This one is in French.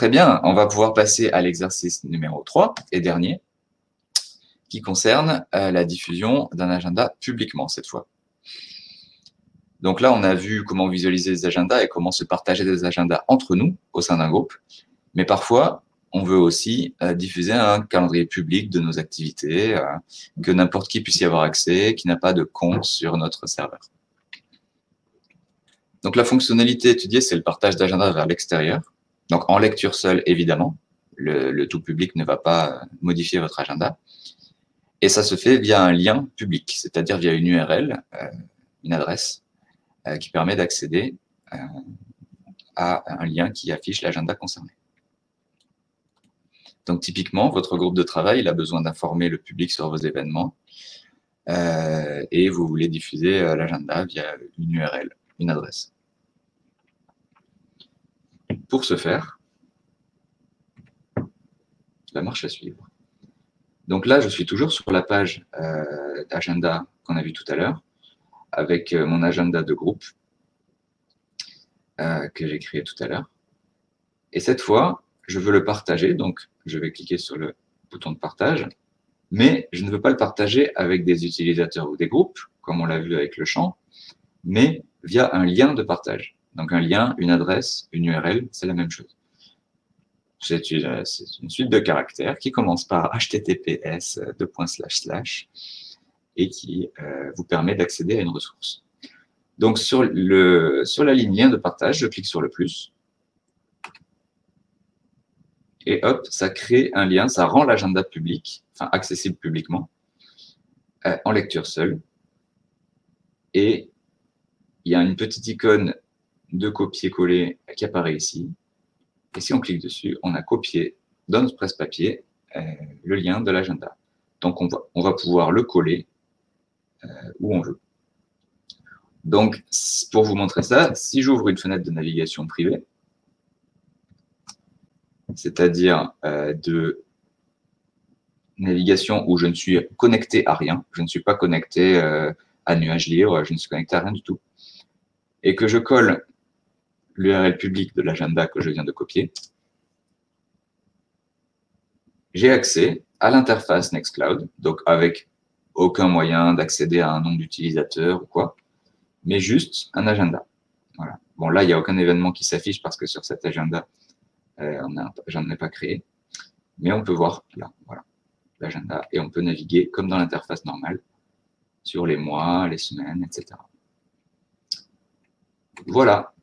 Très bien, on va pouvoir passer à l'exercice numéro 3 et dernier, qui concerne euh, la diffusion d'un agenda publiquement cette fois. Donc là, on a vu comment visualiser les agendas et comment se partager des agendas entre nous au sein d'un groupe. Mais parfois, on veut aussi euh, diffuser un calendrier public de nos activités, euh, que n'importe qui puisse y avoir accès, qui n'a pas de compte sur notre serveur. Donc la fonctionnalité étudiée, c'est le partage d'agenda vers l'extérieur. Donc en lecture seule, évidemment, le, tout public ne va pas modifier votre agenda. Et ça se fait via un lien public, c'est-à-dire via une URL, euh, une adresse, euh, qui permet d'accéder euh, à un lien qui affiche l'agenda concerné. Donc typiquement, votre groupe de travail il a besoin d'informer le public sur vos événements et vous voulez diffuser l'agenda via une URL, une adresse. Pour ce faire, la marche à suivre. Donc là, je suis toujours sur la page euh, d'agenda qu'on a vu tout à l'heure, avec euh, mon agenda de groupe euh, que j'ai créé tout à l'heure. Et cette fois, je veux le partager, donc je vais cliquer sur le bouton de partage, mais je ne veux pas le partager avec des utilisateurs ou des groupes, comme on l'a vu avec le champ, mais via un lien de partage. Donc un lien, une adresse, une URL, c'est la même chose. C'est une, suite de caractères qui commence par https et qui euh, vous permet d'accéder à une ressource. Donc sur, la ligne lien de partage, je clique sur le plus. Et hop, ça crée un lien, ça rend l'agenda public, enfin accessible publiquement, euh, en lecture seule. Et il y a une petite icône de copier-coller qui apparaît ici. Et si on clique dessus, on a copié dans notre presse-papier euh, le lien de l'agenda. Donc, on va, on va pouvoir le coller euh, où on veut. Donc, pour vous montrer ça, si j'ouvre une fenêtre de navigation privée, c'est-à-dire euh, de navigation où je ne suis connecté à rien, je ne suis pas connecté à nuage libre, je ne suis connecté à rien du tout, et que je colle l'URL public de l'agenda que je viens de copier, j'ai accès à l'interface Nextcloud, donc avec aucun moyen d'accéder à un nom d'utilisateur ou quoi, mais juste un agenda. Bon, là, il n'y a aucun événement qui s'affiche parce que sur cet agenda, euh, j'en ai pas créé. Mais on peut voir là, voilà, l'agenda, et on peut naviguer comme dans l'interface normale sur les mois, les semaines, etc. Voilà,